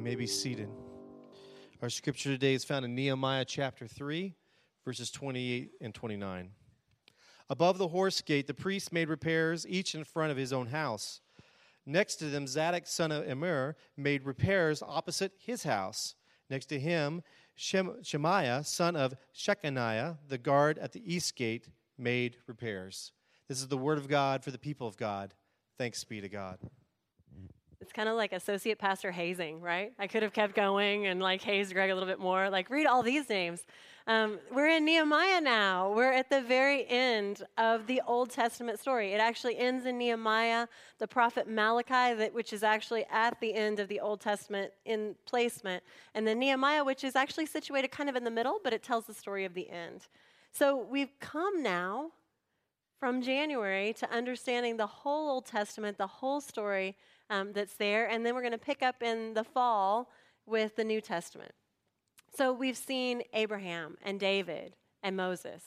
You may be seated. Our scripture today is found in Nehemiah chapter 3, verses 28 and 29. Above the horse gate, the priests made repairs, each in front of his own house. Next to them, Zadok, son of Immer, made repairs opposite his house. Next to him, Shem- Shemaiah, son of Shechaniah, the guard at the east gate, made repairs. This is the word of God for the people of God. Thanks be to God. It's kind of like associate pastor hazing, right? I could have kept going and like hazed Greg a little bit more. Like, read all these names. Um, we're in Nehemiah now. We're at the very end of the Old Testament story. It actually ends in Nehemiah, the prophet Malachi, that, which is actually at the end of the Old Testament in placement, and then Nehemiah, which is actually situated kind of in the middle, but it tells the story of the end. So we've come now from January to understanding the whole Old Testament, the whole story um, that's there, and then we're going to pick up in the fall with the New Testament. So we've seen Abraham and David and Moses.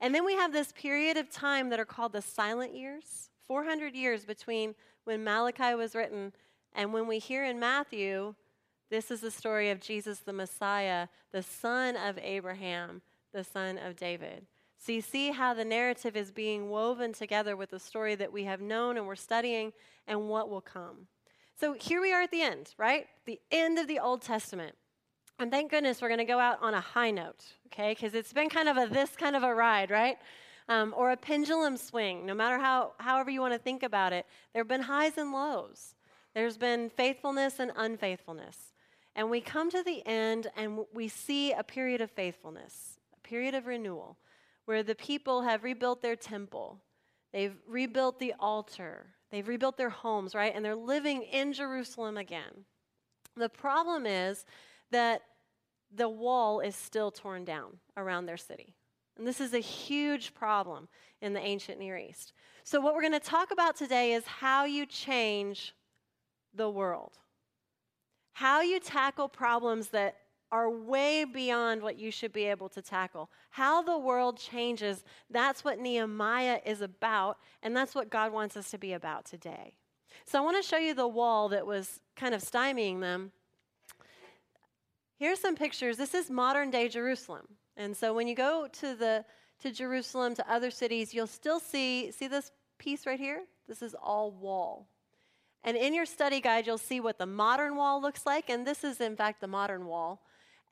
And then we have this period of time that are called the silent years 400 years between when Malachi was written and when we hear in Matthew, this is the story of Jesus the Messiah, the son of Abraham, the son of David. So you see how the narrative is being woven together with the story that we have known and we're studying and what will come. So here we are at the end, right? The end of the Old Testament. And thank goodness we're going to go out on a high note, okay? Because it's been kind of a this kind of a ride, right? Um, or a pendulum swing, no matter how, however you want to think about it. There have been highs and lows. There's been faithfulness and unfaithfulness. And we come to the end and we see a period of faithfulness, a period of renewal where the people have rebuilt their temple, they've rebuilt the altar, they've rebuilt their homes, right? And they're living in Jerusalem again. The problem is that the wall is still torn down around their city. And this is a huge problem in the ancient Near East. So, what we're going to talk about today is how you change the world, how you tackle problems that are way beyond what you should be able to tackle. How the world changes, that's what Nehemiah is about, and that's what God wants us to be about today. So I want to show you the wall that was kind of stymieing them. Here's some pictures. This is modern day Jerusalem. And so when you go to the to Jerusalem, to other cities, you'll still see see this piece right here? This is all wall. And in your study guide, you'll see what the modern wall looks like, and this is in fact the modern wall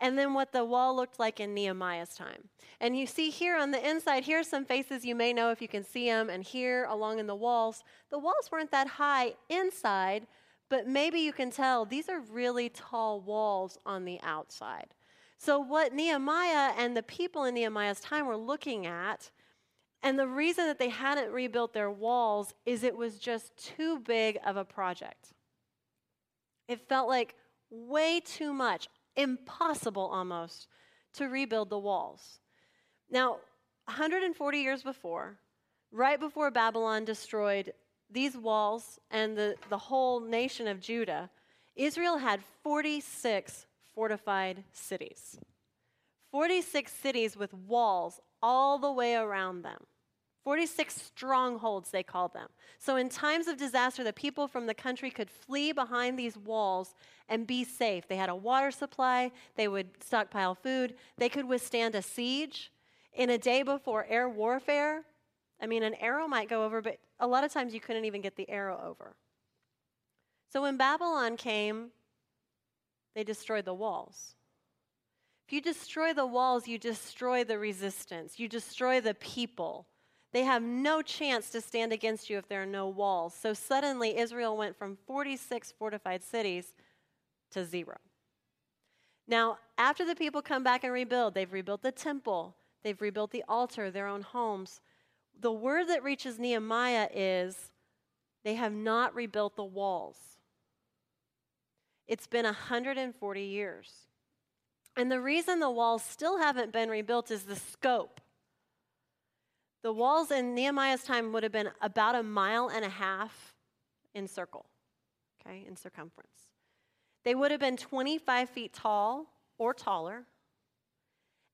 and then what the wall looked like in Nehemiah's time. And you see here on the inside, here are some faces you may know if you can see them, and here along in the walls, the walls weren't that high inside, but maybe you can tell these are really tall walls on the outside. So, what Nehemiah and the people in Nehemiah's time were looking at, and the reason that they hadn't rebuilt their walls is it was just too big of a project. It felt like way too much impossible almost to rebuild the walls. Now, 140 years before, right before Babylon destroyed these walls and the, the whole nation of Judah, Israel had 46 fortified cities. 46 cities with walls all the way around them. 46 strongholds, they called them. So, in times of disaster, the people from the country could flee behind these walls and be safe. They had a water supply, they would stockpile food, they could withstand a siege. In a day before air warfare, I mean, an arrow might go over, but a lot of times you couldn't even get the arrow over. So, when Babylon came, they destroyed the walls. If you destroy the walls, you destroy the resistance, you destroy the people they have no chance to stand against you if there are no walls. So suddenly, Israel went from 46 fortified cities to zero. Now, after the people come back and rebuild, they've rebuilt the temple, they've rebuilt the altar, their own homes. The word that reaches Nehemiah is they have not rebuilt the walls. It's been 140 years. And the reason the walls still haven't been rebuilt is the scope. The walls in Nehemiah's time would have been about a mile and a half in circle, okay, in circumference. They would have been 25 feet tall or taller,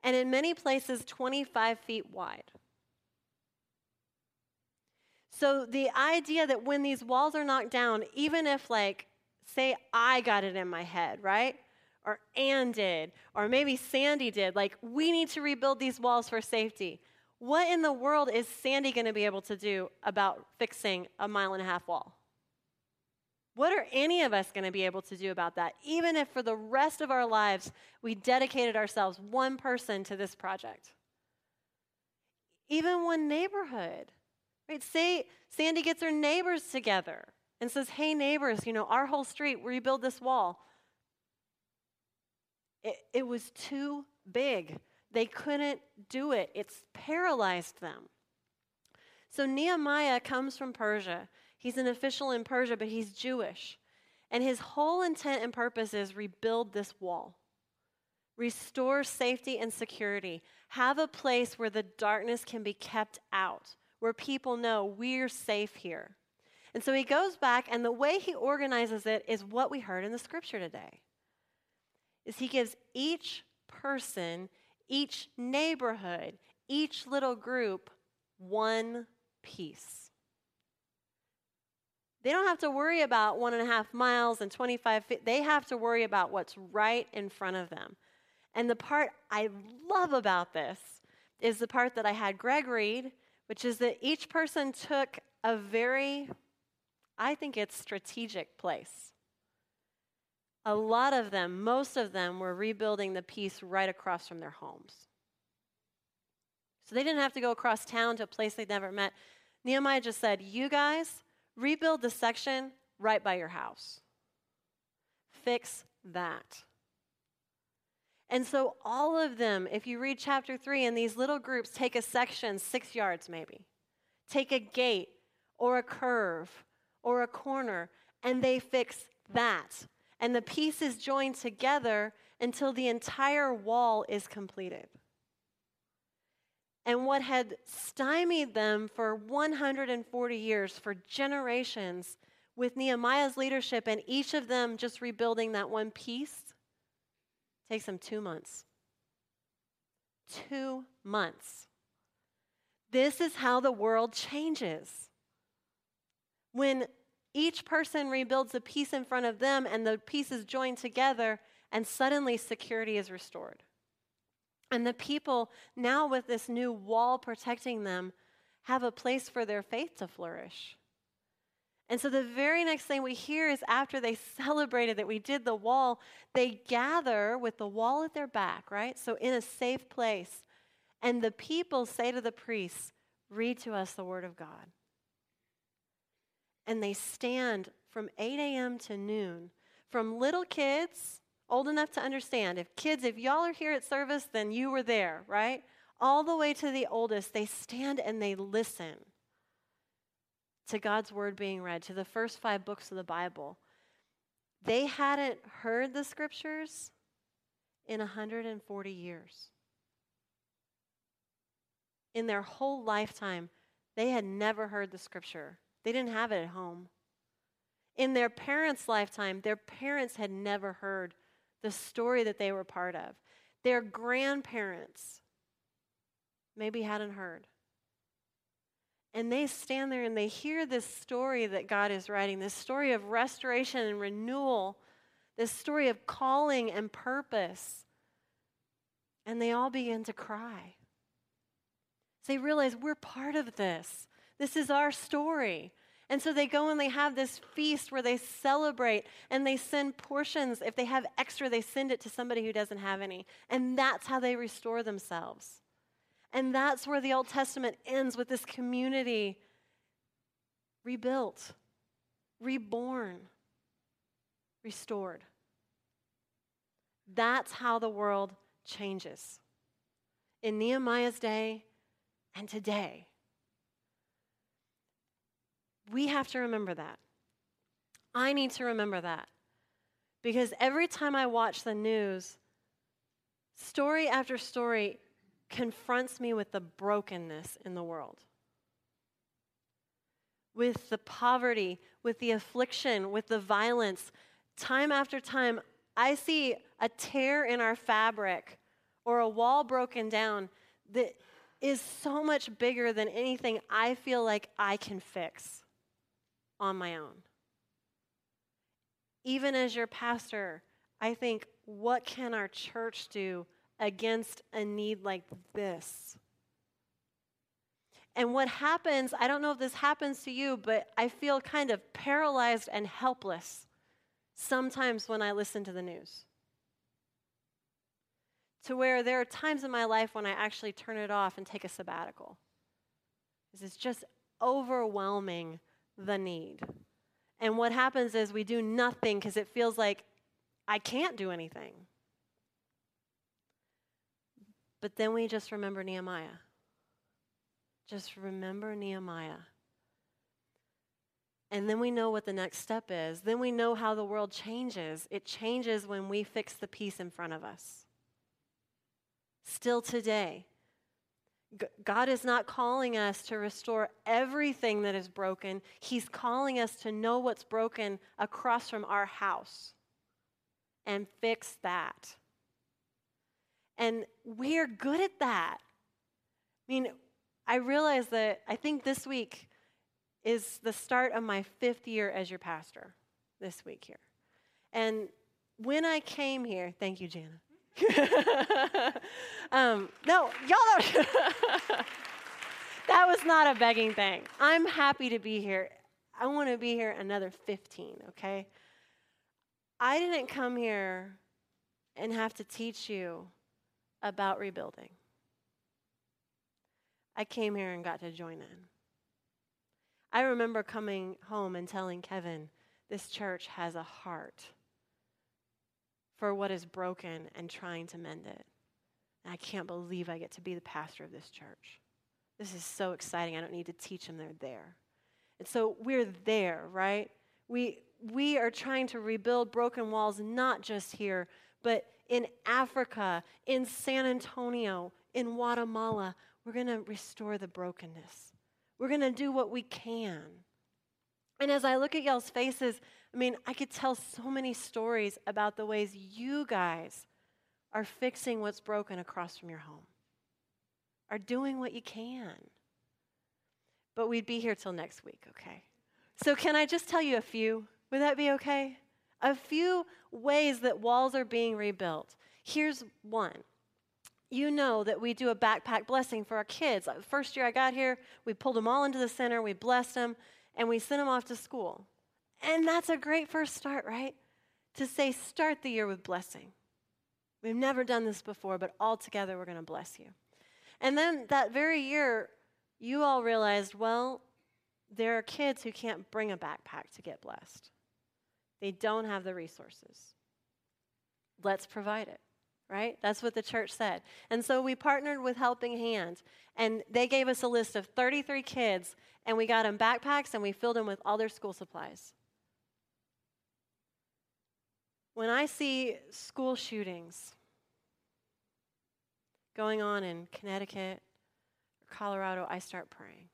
and in many places, 25 feet wide. So the idea that when these walls are knocked down, even if like say I got it in my head, right? Or Ann did, or maybe Sandy did. Like, we need to rebuild these walls for safety. What in the world is Sandy going to be able to do about fixing a mile and a half wall? What are any of us going to be able to do about that, even if for the rest of our lives we dedicated ourselves one person to this project? Even one neighborhood, right? Say Sandy gets her neighbors together and says, Hey, neighbors, you know, our whole street, rebuild this wall. It, it was too big. They couldn't do it, it's paralyzed them. So Nehemiah comes from Persia. He's an official in Persia, but he's Jewish. And his whole intent and purpose is rebuild this wall, restore safety and security, have a place where the darkness can be kept out, where people know we're safe here. And so he goes back, and the way he organizes it is what we heard in the scripture today. Is he gives each person, each neighborhood, each little group one piece. They don't have to worry about one and a half miles and 25 feet. They have to worry about what's right in front of them. And the part I love about this is the part that I had Greg read, which is that each person took a very, I think it's strategic place. A lot of them, most of them, were rebuilding the piece right across from their homes. So they didn't have to go across town to a place they'd never met. Nehemiah just said, You guys, rebuild the section right by your house. Fix that. And so, all of them, if you read chapter three, in these little groups, take a section, six yards maybe, take a gate or a curve or a corner, and they fix that. And the pieces join together until the entire wall is completed. And what had stymied them for 140 years, for generations, with Nehemiah's leadership and each of them just rebuilding that one piece, Takes them two months. Two months. This is how the world changes. When each person rebuilds a piece in front of them and the pieces join together, and suddenly security is restored. And the people, now with this new wall protecting them, have a place for their faith to flourish. And so the very next thing we hear is after they celebrated that we did the wall, they gather with the wall at their back, right? So in a safe place. And the people say to the priests, Read to us the word of God. And they stand from 8 a.m. to noon, from little kids, old enough to understand. If kids, if y'all are here at service, then you were there, right? All the way to the oldest, they stand and they listen to God's word being read, to the first five books of the Bible. They hadn't heard the scriptures in 140 years. In their whole lifetime, they had never heard the scripture, they didn't have it at home. In their parents' lifetime, their parents had never heard the story that they were part of. Their grandparents maybe hadn't heard. And they stand there and they hear this story that God is writing, this story of restoration and renewal, this story of calling and purpose. And they all begin to cry. They realize we're part of this. This is our story. And so they go and they have this feast where they celebrate and they send portions. If they have extra, they send it to somebody who doesn't have any. And that's how they restore themselves. And that's where the Old Testament ends with this community rebuilt, reborn, restored. That's how the world changes. In Nehemiah's day and today. We have to remember that. I need to remember that. Because every time I watch the news, story after story confronts me with the brokenness in the world, with the poverty, with the affliction, with the violence. Time after time, I see a tear in our fabric or a wall broken down that is so much bigger than anything I feel like I can fix on my own. even as your pastor, I think, what can our church do against a need like this? And what happens, I don't know if this happens to you, but I feel kind of paralyzed and helpless sometimes when I listen to the news. To where there are times in my life when I actually turn it off and take a sabbatical. This is just overwhelming the need. And what happens is we do nothing because it feels like I can't do anything. But then we just remember Nehemiah. Just remember Nehemiah. And then we know what the next step is. Then we know how the world changes. It changes when we fix the piece in front of us. Still today, God is not calling us to restore everything that is broken. He's calling us to know what's broken across from our house and fix that. And we're good at that. I mean, I realize that I think this week is the start of my fifth year as your pastor, this week here. And when I came here, thank you, Jana. um, no, y'all don't. that was not a begging thing. I'm happy to be here. I want to be here another 15, okay? I didn't come here and have to teach you about rebuilding. I came here and got to join in. I remember coming home and telling Kevin, this church has a heart for what is broken and trying to mend it. And I can't believe I get to be the pastor of this church. This is so exciting. I don't need to teach them, they're there. And so we're there, right? We, we are trying to rebuild broken walls, not just here, but in Africa, in San Antonio, in Guatemala. We're going to restore the brokenness. We're going to do what we can. And as I look at y'all's faces, I mean, I could tell so many stories about the ways you guys are fixing what's broken across from your home, are doing what you can. But we'd be here till next week, okay? So, can I just tell you a few? Would that be okay? A few ways that walls are being rebuilt. Here's one. You know that we do a backpack blessing for our kids. First year I got here, we pulled them all into the center, we blessed them, and we sent them off to school. And that's a great first start, right? To say, start the year with blessing. We've never done this before, but all together we're going to bless you. And then that very year, you all realized, well, there are kids who can't bring a backpack to get blessed. They don't have the resources. Let's provide it, right? That's what the church said. And so we partnered with Helping Hand, and they gave us a list of 33 kids, and we got them backpacks and we filled them with all their school supplies. When I see school shootings going on in Connecticut or Colorado, I start praying.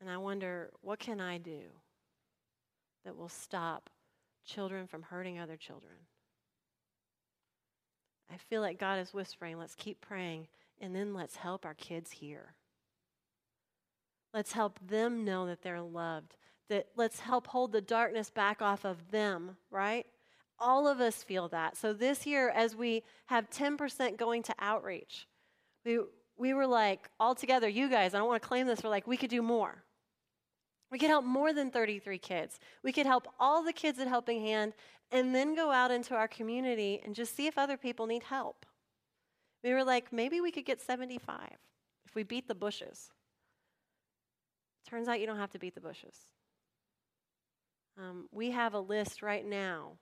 And I wonder, what can I do that will stop children from hurting other children? I feel like God is whispering, let's keep praying, and then let's help our kids here. Let's help them know that they're loved. That let's help hold the darkness back off of them, right? All of us feel that. So this year, as we have 10% going to outreach, we, we were like, all together, you guys, I don't want to claim this, we're like, we could do more. We could help more than 33 kids. We could help all the kids at Helping Hand and then go out into our community and just see if other people need help. We were like, maybe we could get 75 if we beat the bushes. Turns out you don't have to beat the bushes. Um, we have a list right now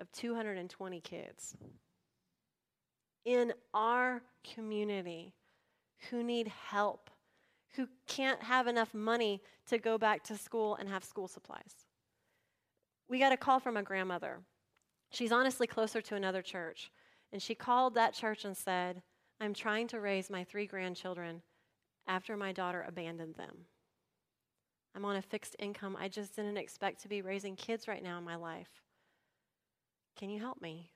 of 220 kids in our community who need help who can't have enough money to go back to school and have school supplies. We got a call from a grandmother. She's honestly closer to another church. And she called that church and said, I'm trying to raise my three grandchildren after my daughter abandoned them. I'm on a fixed income. I just didn't expect to be raising kids right now in my life. Can you help me?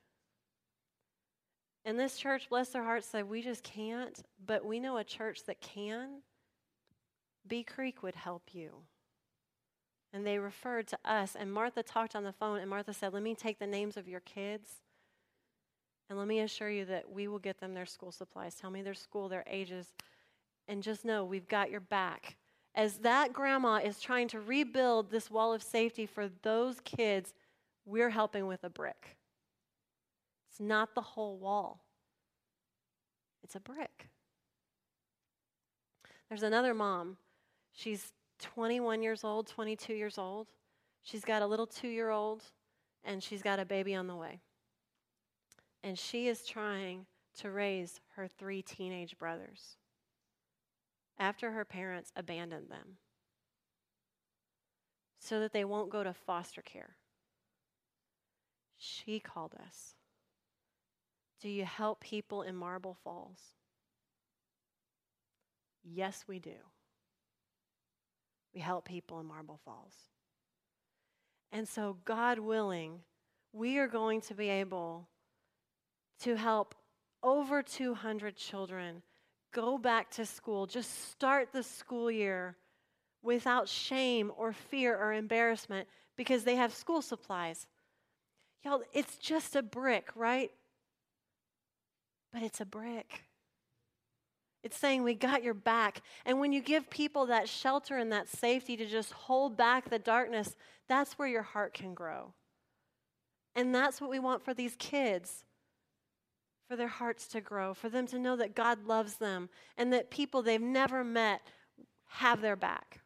And this church, bless their hearts, said, We just can't, but we know a church that can. Bee Creek would help you. And they referred to us. And Martha talked on the phone, and Martha said, Let me take the names of your kids. And let me assure you that we will get them their school supplies. Tell me their school, their ages. And just know we've got your back. As that grandma is trying to rebuild this wall of safety for those kids, we're helping with a brick. It's not the whole wall, it's a brick. There's another mom. She's 21 years old, 22 years old. She's got a little two year old, and she's got a baby on the way. And she is trying to raise her three teenage brothers after her parents abandoned them so that they won't go to foster care. She called us. Do you help people in Marble Falls? Yes, we do. We help people in Marble Falls. And so, God willing, we are going to be able to help over 200 children go back to school, just start the school year without shame or fear or embarrassment because they have school supplies. Y'all, it's just a brick, right? But it's a brick. It's saying we got your back. And when you give people that shelter and that safety to just hold back the darkness, that's where your heart can grow. And that's what we want for these kids for their hearts to grow, for them to know that God loves them and that people they've never met have their back.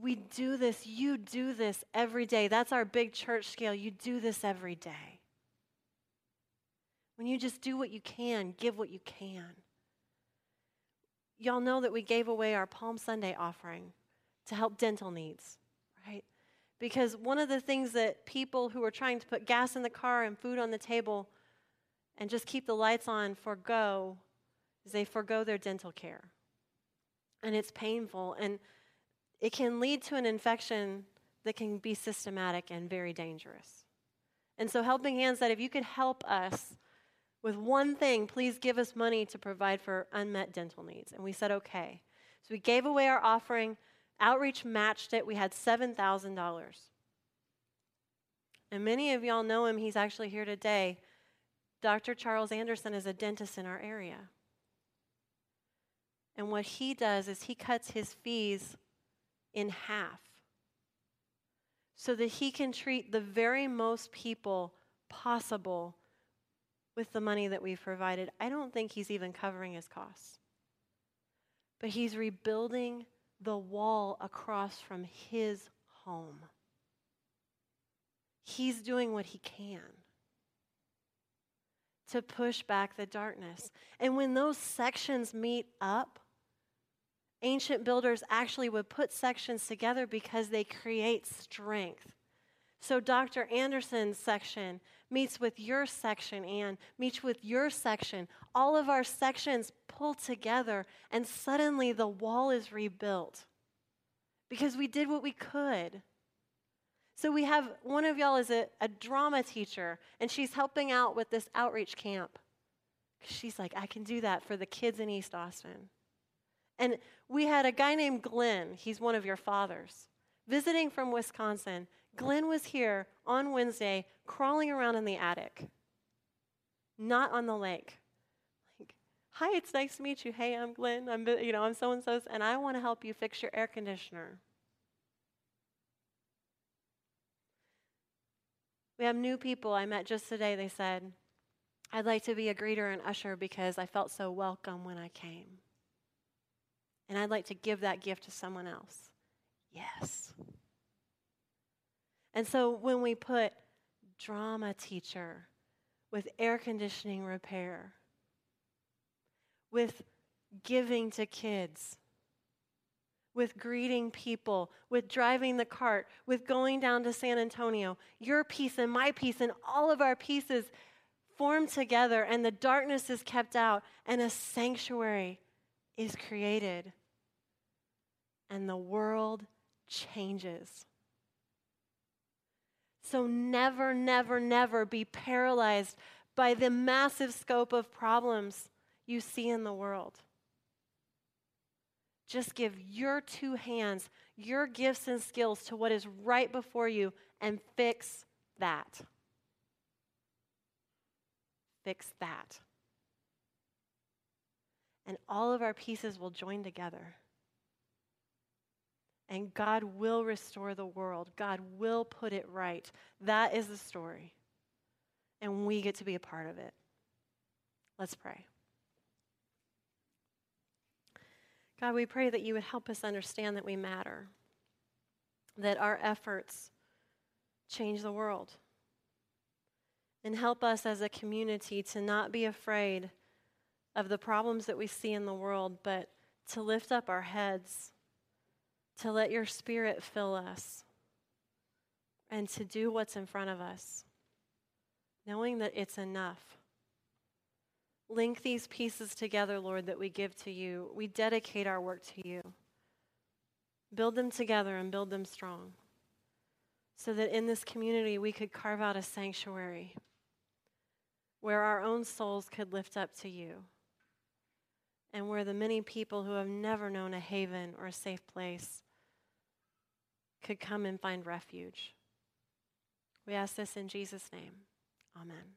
We do this, you do this every day. That's our big church scale. You do this every day. When you just do what you can, give what you can. Y'all know that we gave away our Palm Sunday offering to help dental needs, right? Because one of the things that people who are trying to put gas in the car and food on the table and just keep the lights on forego is they forego their dental care. And it's painful and it can lead to an infection that can be systematic and very dangerous. And so, Helping Hands said, if you could help us with one thing, please give us money to provide for unmet dental needs. And we said, okay. So we gave away our offering. Outreach matched it. We had $7,000. And many of y'all know him. He's actually here today. Dr. Charles Anderson is a dentist in our area. And what he does is he cuts his fees in half so that he can treat the very most people possible with the money that we've provided, I don't think he's even covering his costs. But he's rebuilding the wall across from his home. He's doing what he can to push back the darkness. And when those sections meet up, ancient builders actually would put sections together because they create strength. So, Dr. Anderson's section meets with your section, and meets with your section. All of our sections pull together, and suddenly the wall is rebuilt because we did what we could. So, we have one of y'all is a, a drama teacher, and she's helping out with this outreach camp. She's like, I can do that for the kids in East Austin. And we had a guy named Glenn, he's one of your fathers, visiting from Wisconsin Glenn was here on Wednesday crawling around in the attic, not on the lake. Like, hi, it's nice to meet you. Hey, I'm Glenn. I'm you know I'm so and so, and I want to help you fix your air conditioner. We have new people I met just today. They said, I'd like to be a greeter and usher because I felt so welcome when I came. And I'd like to give that gift to someone else. Yes. And so when we put drama teacher with air conditioning repair, with giving to kids, with greeting people, with driving the cart, with going down to San Antonio, your piece and my piece and all of our pieces form together, and the darkness is kept out, and a sanctuary is created, and the world changes. So never, never, never be paralyzed by the massive scope of problems you see in the world. Just give your two hands, your gifts and skills to what is right before you and fix that. Fix that. And all of our pieces will join together. And God will restore the world. God will put it right. That is the story. And we get to be a part of it. Let's pray. God, we pray that you would help us understand that we matter, that our efforts change the world. And help us as a community to not be afraid of the problems that we see in the world, but to lift up our heads, to let your spirit fill us, and to do what's in front of us, knowing that it's enough. Link these pieces together, Lord, that we give to you. We dedicate our work to you. Build them together and build them strong so that in this community we could carve out a sanctuary where our own souls could lift up to you and where the many people who have never known a haven or a safe place could come and find refuge. We ask this in Jesus' name. Amen.